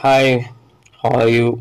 Hi, how are you?